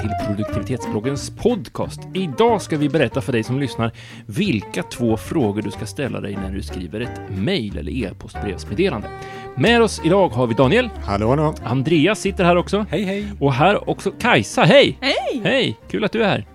till produktivitetsbloggens podcast. Idag ska vi berätta för dig som lyssnar vilka två frågor du ska ställa dig när du skriver ett mejl eller e-postbrevsmeddelande. Med oss idag har vi Daniel. Hallå, hallå. Andreas sitter här också. Hej, hej. Och här också Kajsa. Hej! Hej! Hej! Kul att du är här.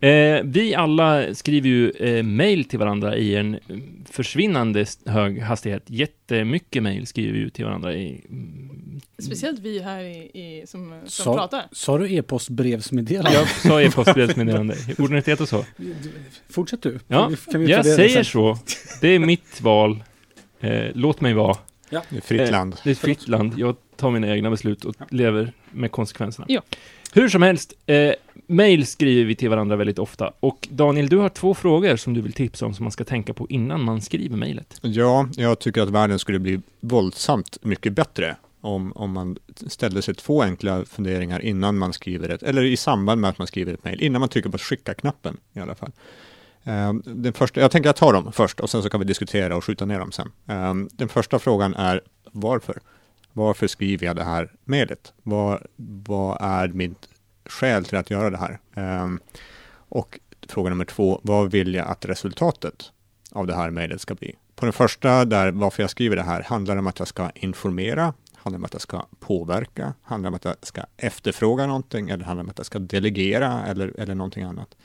Eh, vi alla skriver ju eh, mejl till varandra i en försvinnande hög hastighet. Jättemycket mejl skriver vi ut till varandra i... Mm, Speciellt vi här i, i, som, som Sa, pratar. sa du e-postbrevsmeddelande? jag sa e-postbrevsmeddelande. Borde det inte heta så? Fortsätt du. Ja, Kan vi- kan vi jag säger sen? så. Det är mitt val. Eh, låt mig vara. Det är fritt Eh, land. Det är fritt land. Jag tar mina egna beslut och Ja. lever med konsekvenserna. Ja. Hur som helst, eh, mail skriver vi till varandra väldigt ofta. Och Daniel, du har två frågor som du vill tipsa om som man ska tänka på innan man skriver mejlet. Ja, jag tycker att världen skulle bli våldsamt mycket bättre om, om man ställde sig två enkla funderingar innan man skriver ett, eller i samband med att man skriver ett mejl, innan man trycker på skicka-knappen i alla fall. Eh, Den första, jag tänker att ta dem först och sen så kan vi diskutera och skjuta ner dem sen. Eh, Den första frågan är varför? Varför skriver jag det här mejlet? Vad, vad är mitt skäl till att göra det här? Um, Och fråga nummer två, vad vill jag att resultatet av det här mejlet ska bli? På den första, där varför jag skriver det här, handlar det om att jag ska informera, handlar om att jag ska påverka, handlar om att jag ska efterfråga någonting, eller handlar om att jag ska delegera, eller, eller någonting annat.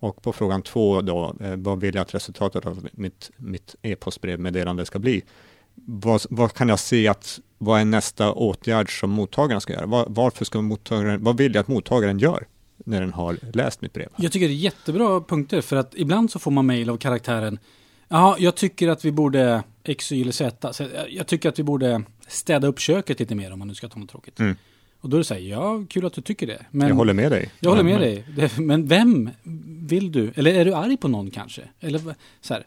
Och på frågan två då, eh, vad vill jag att resultatet av mitt, mitt e-postbrevmeddelande ska bli? Vad, vad kan jag se att, vad är nästa åtgärd som mottagaren ska göra? Var, varför ska mottagaren, vad vill jag att mottagaren gör när den har läst mitt brev? Jag tycker det är jättebra punkter för att ibland så får man mejl av karaktären Ja, jag tycker att vi borde X, Y eller Z. Jag- tycker att vi borde städa upp köket lite mer om man nu ska ta något tråkigt. Mm. Och då är det så här, ja, kul att du tycker det. Men jag håller med dig. jag håller med Men- dig. Men vem vill du? Eller är du arg på någon kanske? Eller så här,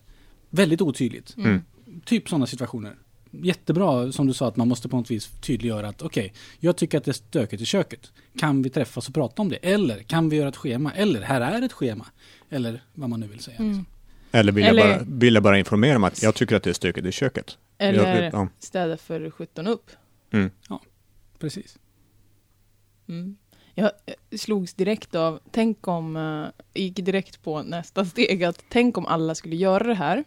väldigt otydligt. Mm. Typ sådana situationer. Jättebra som du sa att man måste på något vis tydliggöra att okej, jag tycker att det är stökigt i köket. Kan vi träffas och prata om det? Eller kan vi göra ett schema? Eller här är ett schema. Eller vad man nu vill säga. Mm. Eller vill, Eller- Jag bara, vill jag bara informera om att jag tycker att det är stökigt i köket. Eller Jag, ja. städa för 17 upp. mm. Precis. Mm. Jag eh, slogs direkt av, tänk om, eh, gick direkt på nästa steg, att tänk om alla skulle göra det här.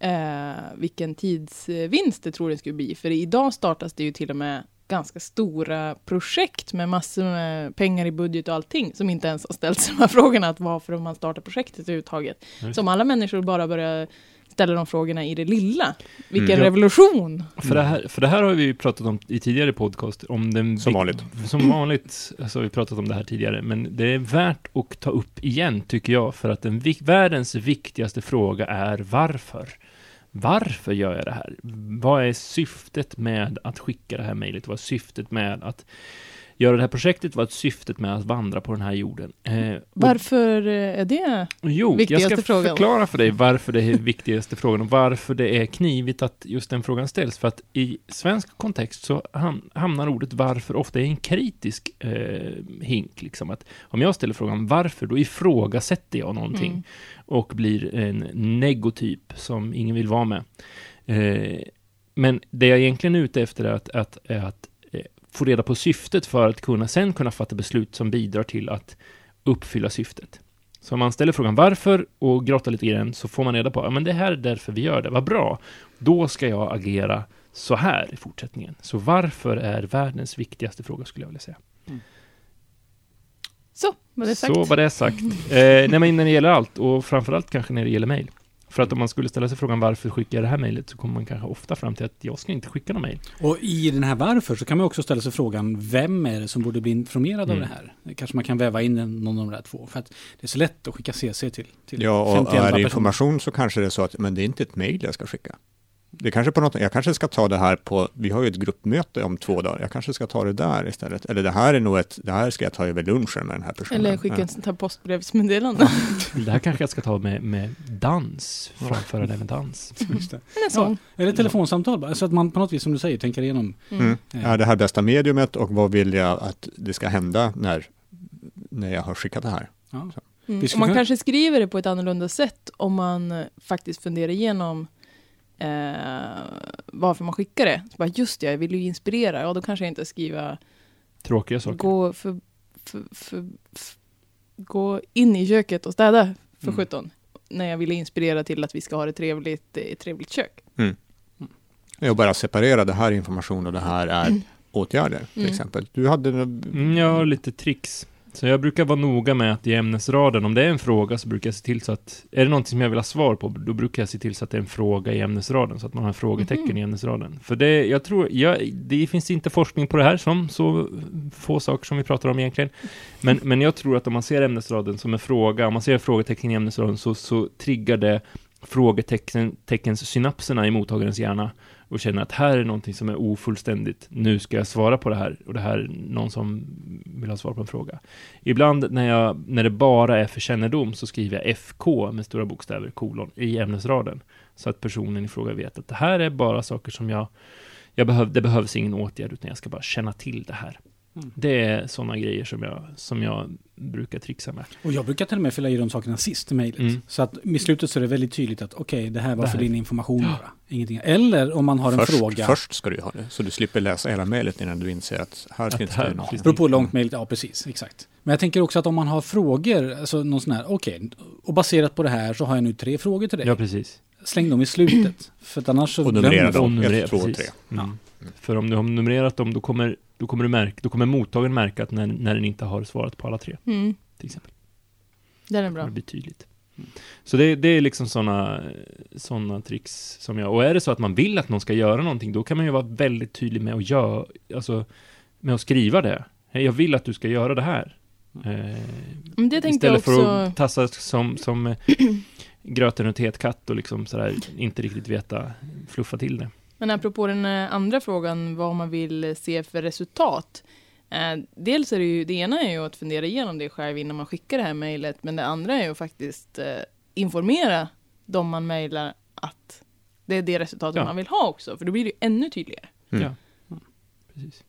Eh, vilken tidsvinst det tror det skulle bli. För idag startas det ju till och med ganska stora projekt med massor med pengar i budget och allting som inte ens har ställts de här frågorna att varför man startar projektet överhuvudtaget. Just Så om alla människor bara börjar ställa de frågorna i det lilla, vilken Mm. revolution! För det, här, för det här har vi ju pratat om i tidigare podcast. Om den Som vanligt. Som vanligt alltså, har vi pratat om det här tidigare, men det är värt att ta upp igen, tycker jag, för att den, världens viktigaste fråga är varför. Varför gör jag det här? Vad är syftet med att skicka det här mejlet? Vad är syftet med att göra det här projektet? Vad är syftet med att vandra på den här jorden? Eh, Varför eh, är det? Jo, jag Viktigaste ska frågan. förklara för dig varför det är viktigaste frågan och varför det är knivigt att just den frågan ställs. För att i svensk kontext så ham- hamnar ordet varför ofta i en kritisk eh, hink. Liksom att om jag ställer frågan varför, då ifrågasätter jag någonting Mm. och blir en negotyp som ingen vill vara med. Eh, men det jag egentligen är ute efter är att, att, är att få reda på syftet för att kunna sen kunna fatta beslut som bidrar till att uppfylla syftet. Så om man ställer frågan varför och grottar lite den så får man reda på, ja men det här är därför vi gör det, vad bra. Då ska jag agera så här i fortsättningen. Så varför är världens viktigaste fråga skulle jag vilja säga. Så, var det sagt. Så var det sagt. Eh, nej men när det gäller allt och framförallt kanske när det gäller mejl. För att om man skulle ställa sig frågan varför skickar jag det här mejlet så kommer man kanske ofta fram till att jag ska inte skicka någon mejl. Och i den här varför så kan man också ställa sig frågan vem är det som borde bli informerad Mm. av det här? Kanske man kan väva in en- någon av de där två. För att det är så lätt att skicka CC till, till Ja, och 51 är det information så kanske det är så att, men det är inte ett mejl jag ska skicka. Det kanske på något, jag kanske ska ta det här på, vi har ju ett gruppmöte om två dagar, jag kanske ska ta det där istället. Eller det här är nog ett, det här ska jag ta över lunchen med den här personen. Eller skicka Ja. ett sånt här postbrevsmeddelande. Det här kanske jag ska ta med, med dans, framföra det med dans. Just det. Sån. Eller telefonsamtal bara. Så att man på något vis som du säger tänker igenom. Mm. eh, Är det här bästa mediumet och vad vill jag att det ska hända när, när jag har skickat det här? Ja. Mm. Man kunna- kanske skriver det på ett annorlunda sätt om man eh, faktiskt funderar igenom eh, varför man skickar det. Så bara, just det, jag vill ju inspirera. Ja, då kanske jag inte skriva Tråkiga saker. gå för, för, för, för, gå in i köket och städa för Mm. 17. När jag ville inspirera till att vi ska ha ett trevligt, eh, ett trevligt kök. Och bara separera det här är information och det här är åtgärder till Mm. exempel. Du hade Mm, jag har lite tricks. Så jag brukar vara noga med att i ämnesraden, om det är en fråga så brukar jag se till så att, är det någonting som jag vill ha svar på, då brukar jag se till så att det är en fråga i ämnesraden, så att man har en frågetecken Mhm. i ämnesraden. För det, jag tror, jag, det finns inte forskning på det här, som så få saker som vi pratar om egentligen. Men, men jag tror att om man ser ämnesraden som en fråga, om man ser frågetecken i ämnesraden, så, så triggar det frågeteckens synapserna i mottagarens hjärna och känner att här är någonting som är ofullständigt. Nu ska jag svara på det här och det här är någon som vill ha svar på en fråga. Ibland när, jag, när det bara är för kännedom så skriver jag FK med stora bokstäver, kolon, i ämnesraden. Så att personen i fråga vet att det här är bara saker som jag, jag behöv, det behövs ingen åtgärd utan jag ska bara känna till det här. Mm. Det är sådana grejer som jag, som jag brukar trixa med. Och jag brukar till och med fylla i de sakerna sist i mejlet. Mm. Så att i slutet så är det väldigt tydligt att okej, det här var Det för här. din information bara. Ingenting. Eller om man har en först, fråga. först ska du ha det, så du slipper läsa hela mejlet innan du inser att här Att finns här det något. finns Beror på hur långt mejlet Ja, precis. Exakt. Men jag tänker också att om man har frågor, alltså någon sån här, okej, och baserat på det här så har jag nu tre frågor till dig. Ja, precis. Släng dem i slutet. För att annars så Och numrera glömmer dem. folk. Och numrera, ett, två tre. Mm. För om du har numrerat dem, då kommer, då kommer, du märka, då kommer mottagaren märka att när, när den inte har svarat på alla tre, Mm. till exempel. Den är Det bra. blir tydligt. Så det, det är liksom sådana såna tricks som jag... Och är det så att man vill att någon ska göra någonting, då kan man ju vara väldigt tydlig med att göra... Alltså, med att skriva det. Jag vill att du ska göra det här. Eh, det istället för också. att tassa som, som gröten runt het katt och liksom sådär, inte riktigt veta, fluffa till det. Men apropå den eh, andra frågan, vad man vill se för resultat. Eh, dels är det ju, det ena är ju att fundera igenom det själv innan man skickar det här mejlet, men det andra är ju faktiskt eh, informera de man mejlar att det är det resultatet Ja. man vill ha också, för då blir det ju ännu tydligare. Mm. Ja. Precis.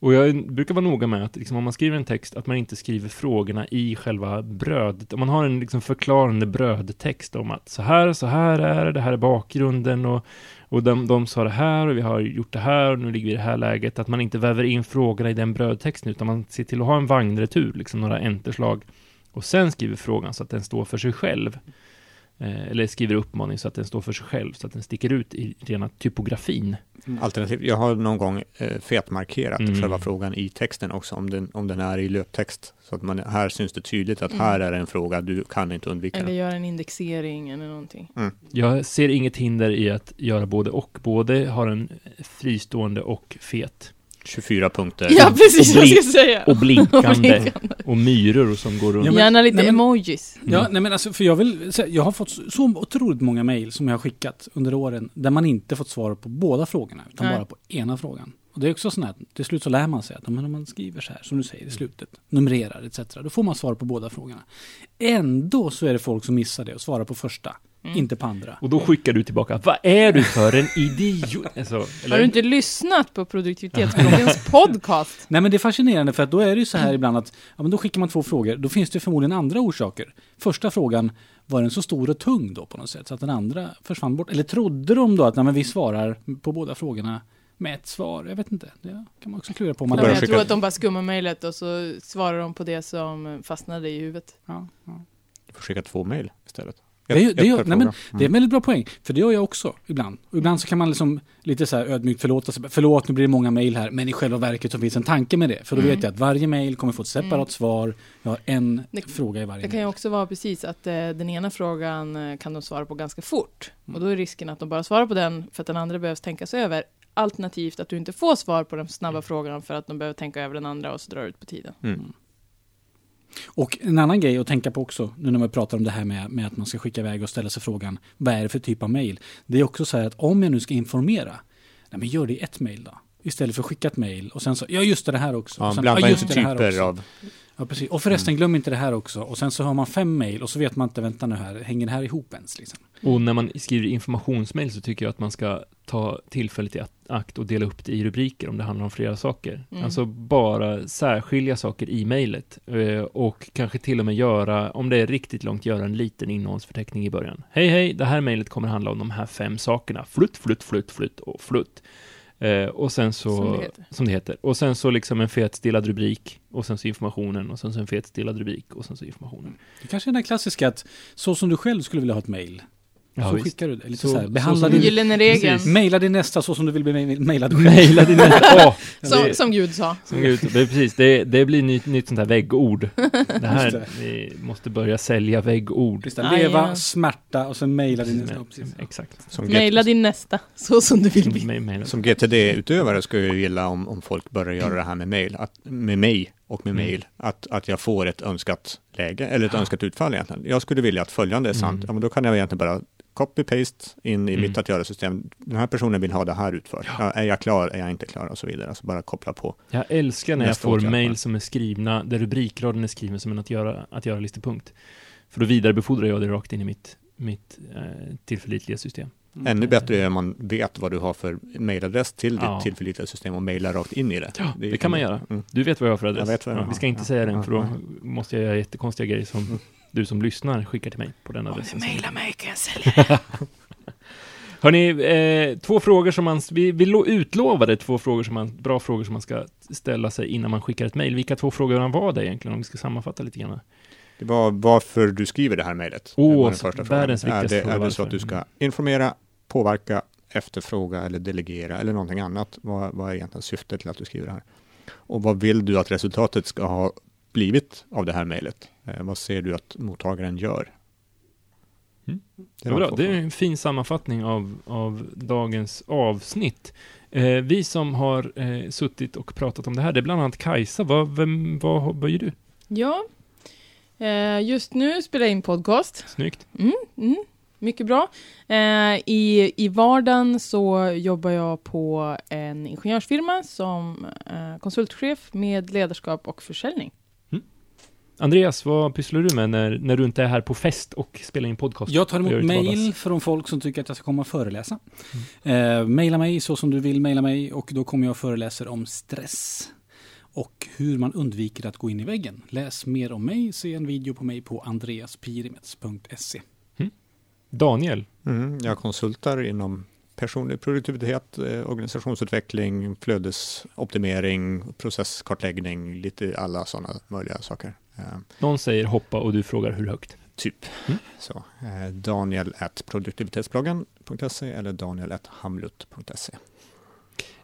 Och jag brukar vara noga med att liksom, om man skriver en text, att man inte skriver frågorna i själva brödet. Om man har en liksom, förklarande brödtext om att så här, så här är det, det här är bakgrunden och, och de, de sa det här och vi har gjort det här och nu ligger vi i det här läget. Att man inte väver in frågorna i den brödtexten utan man ser till att ha en vagnretur, liksom några enterslag. Och sen skriver frågan så att den står för sig själv. Eh, eller skriver uppmaning så att den står för sig själv, så att den sticker ut i rena typografin. Alternativt, jag har någon gång eh, fetmarkerat Mm. själva frågan i texten också, om den, om den är i löptext. Så att man, här syns det tydligt att Mm. här är en fråga du kan inte undvika. Eller göra en indexering eller någonting. Jag ser inget hinder i att göra både och. Både har en fristående och fet. 24 punkter. Ja, precis vad bli- jag ska säga. Och blinkande. blinkande. och myror som går runt. Ja, men- Gärna lite nej, men- emojis. Ja, Mm. nej men alltså, för jag vill säga, jag har fått så, otroligt många mejl som jag har skickat under åren, där man inte fått svar på båda frågorna, utan Nej. bara på ena frågan. Och det är också sånt här, till slut så lär man sig att men om man skriver så här, som du säger i slutet, numrerar etc. Då får man svar på båda frågorna. Ändå så är det folk som missar det och svarar på första, Mm. inte på andra. Och då skickar du tillbaka, vad är du för en idiot? Alltså, eller? Har du inte lyssnat på produktivitetsbloggens podcast? Nej men det är fascinerande för att då är det ju så här ibland att, ja men då skickar man två frågor, då finns det förmodligen andra orsaker. Första frågan, var den så stor och tung då på något sätt, så att den andra försvann bort? Eller trodde de då att, nej men vi svarar på båda frågorna med ett svar? Jag vet inte, det kan man också klura på. Man jag tror att de bara skummar mejlet och så svarar de på det som fastnade i huvudet. ja, ja. Du får skicka två mejl istället. Det, är- det, nej, men, det är en Mm. väldigt bra poäng, för det gör jag också ibland. Och ibland så kan man liksom lite så här ödmjukt förlåta sig. Förlåt, nu blir det många mejl här, men i själva verket så finns en tanke med det. För då Mm. vet jag att varje mejl kommer få ett separat Mm. svar. Jag har en Det- fråga i varje Det kan ju också vara precis att eh, den ena frågan eh, kan de svara på ganska fort. Mm. Och då är risken att de bara svarar på den för att den andra behövs tänkas över. Alternativt att du inte får svar på den snabba frågan för att de behöver tänka över den andra och så drar ut på tiden. Mm. Och en annan grej att tänka på också, nu när vi pratar om det här med, med att man ska skicka iväg och ställa sig frågan, vad är det för typ av mejl? Det är också så här att om jag nu ska informera, nej men gör det i ett mejl då. Istället för att skicka ett mejl och sen så, ja just det, det här också. Ja, sen, blanda just inte det, det här typer också. av... Ja, precis. Och förresten, glöm inte det här också. Och sen så har man fem mejl och så vet man inte, vänta nu här, hänger det här ihop ens? Liksom? Och när man skriver informationsmail så tycker jag att man ska ta tillfället i akt och dela upp det i rubriker om det handlar om flera saker. Mm. Alltså bara särskilja saker i mejlet eh, och kanske till och med göra, om det är riktigt långt, göra en liten innehållsförteckning i början. Hej hej, det här mejlet kommer handla om de här fem sakerna. Flutt, flutt, flutt, flutt och flutt. Eh, och sen så, Som det heter. som det heter. Och sen så liksom en fet stilad rubrik, och sen så informationen, och sen så en fet stilad rubrik, och sen så informationen. Det kanske är den där klassiska att så som du själv skulle vilja ha ett mail. Ja, så visst. skickar du det. Lite Så- så, här, så behandla din... Gyllene regeln. Maila din nästa så som du vill bli mailad själv. Maila din nästa... Åh! Som, det- som Gud sa. Som Gud, det är precis, det, det blir nytt, nytt sånt här väggord. Det här, Just vi måste börja sälja väggord. Just det, Ah, leva, ja. smärta och sen maila din nästa. Ja, precis. Exakt. Som, Maila din nästa, så som du vill bli. Som GTD-utövare skulle jag gilla om, om folk börjar göra det här med mail, att, med mig och med Mm. mail, att, att jag får ett önskat läge, eller ett önskat utfall egentligen. Jag skulle vilja att följande är sant, Mm. ja, men då kan jag egentligen bara copy-paste in i Mm. mitt att göra-system. Den här personen vill ha det här utfört. Ja, är jag klar, är jag inte klar och så vidare. Alltså bara koppla på. Jag älskar när jag får bara. som är skrivna, där rubrikraden är skriven som en att göra, att göra listepunkt. För då vidarebefordrar jag det rakt in i mitt, mitt eh, tillförlitliga system. Ännu bättre är om man vet vad du har för mailadress till ditt Ja. tillförlitliga system och mailar rakt in i det. Ja, är- det kan man göra. Mm. Du vet vad jag har för adress. Jag vet vad jag ja, har. vi ska inte Ja. säga den, Ja, för då ja. måste jag göra jättekonstiga grejer som Mm. Du som lyssnar skickar till mig på den adressen. mig kan jag sälja Hörni, eh, två frågor som man, vi, vi lo- utlovade två frågor som man, bra frågor som man ska ställa sig innan man skickar ett mejl. Vilka två frågor var det egentligen, om vi ska sammanfatta lite grann? Det var varför du skriver det här mejlet. Åh, Det var den första frågan. världens är viktigaste det, fråga, Är det så att du ska informera, påverka, efterfråga eller delegera eller någonting annat? Vad, vad är egentligen syftet till att du skriver det här? Och vad vill du att resultatet ska ha blivit av det här mejlet? Eh, vad ser du att mottagaren gör? Mm. Det är de bra. det är en fin sammanfattning av, av dagens avsnitt. Eh, vi som har eh, suttit och pratat om det här, det är bland annat Kajsa. Vad, vem, vad, vad gör du? Ja, eh, just nu spelar jag in podcast. Snyggt. Mm, mycket bra. Eh, i, I vardagen så jobbar jag på en ingenjörsfirma som eh, konsultchef med ledarskap och försäljning. Andreas, vad pysslar du med när, när du inte är här på fest och spelar in podcast? Jag tar emot mail vardags? från folk som tycker att jag ska komma och föreläsa. Eh, maila mig så som du vill maila mig och då kommer jag och föreläser om stress. Och hur man undviker att gå in i väggen. Läs mer om mig, se en video på mig på andreaspirimets.se. Daniel, Mm, jag konsultar inom personlig produktivitet, eh, organisationsutveckling, flödesoptimering, processkartläggning, lite alla sådana möjliga saker. Eh, någon säger hoppa och du frågar hur högt. Typ. Mm. Så, eh, Daniel produktivitetsbloggen.se eller Daniel hamlut.se.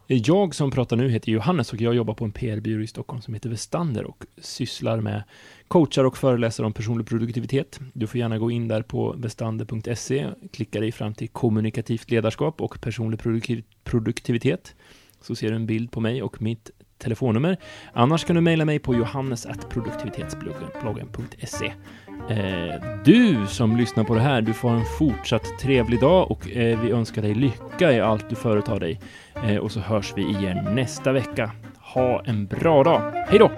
Jag som pratar nu heter Johannes och jag jobbar på en PR-byrå i Stockholm som heter Vestander och sysslar med coachar och föreläser om personlig produktivitet. Du får gärna gå in där på vestander.se, klicka dig fram till kommunikativt ledarskap och personlig produktiv- produktivitet. Så ser du en bild på mig och mitt telefonnummer. Annars kan du mejla mig på johannes.produktivitetsbloggen.se. Eh, du som lyssnar på det här, du får en fortsatt trevlig dag och eh, vi önskar dig lycka i allt du företar dig. Eh, och så hörs vi igen nästa vecka. Ha en bra dag. Hej då!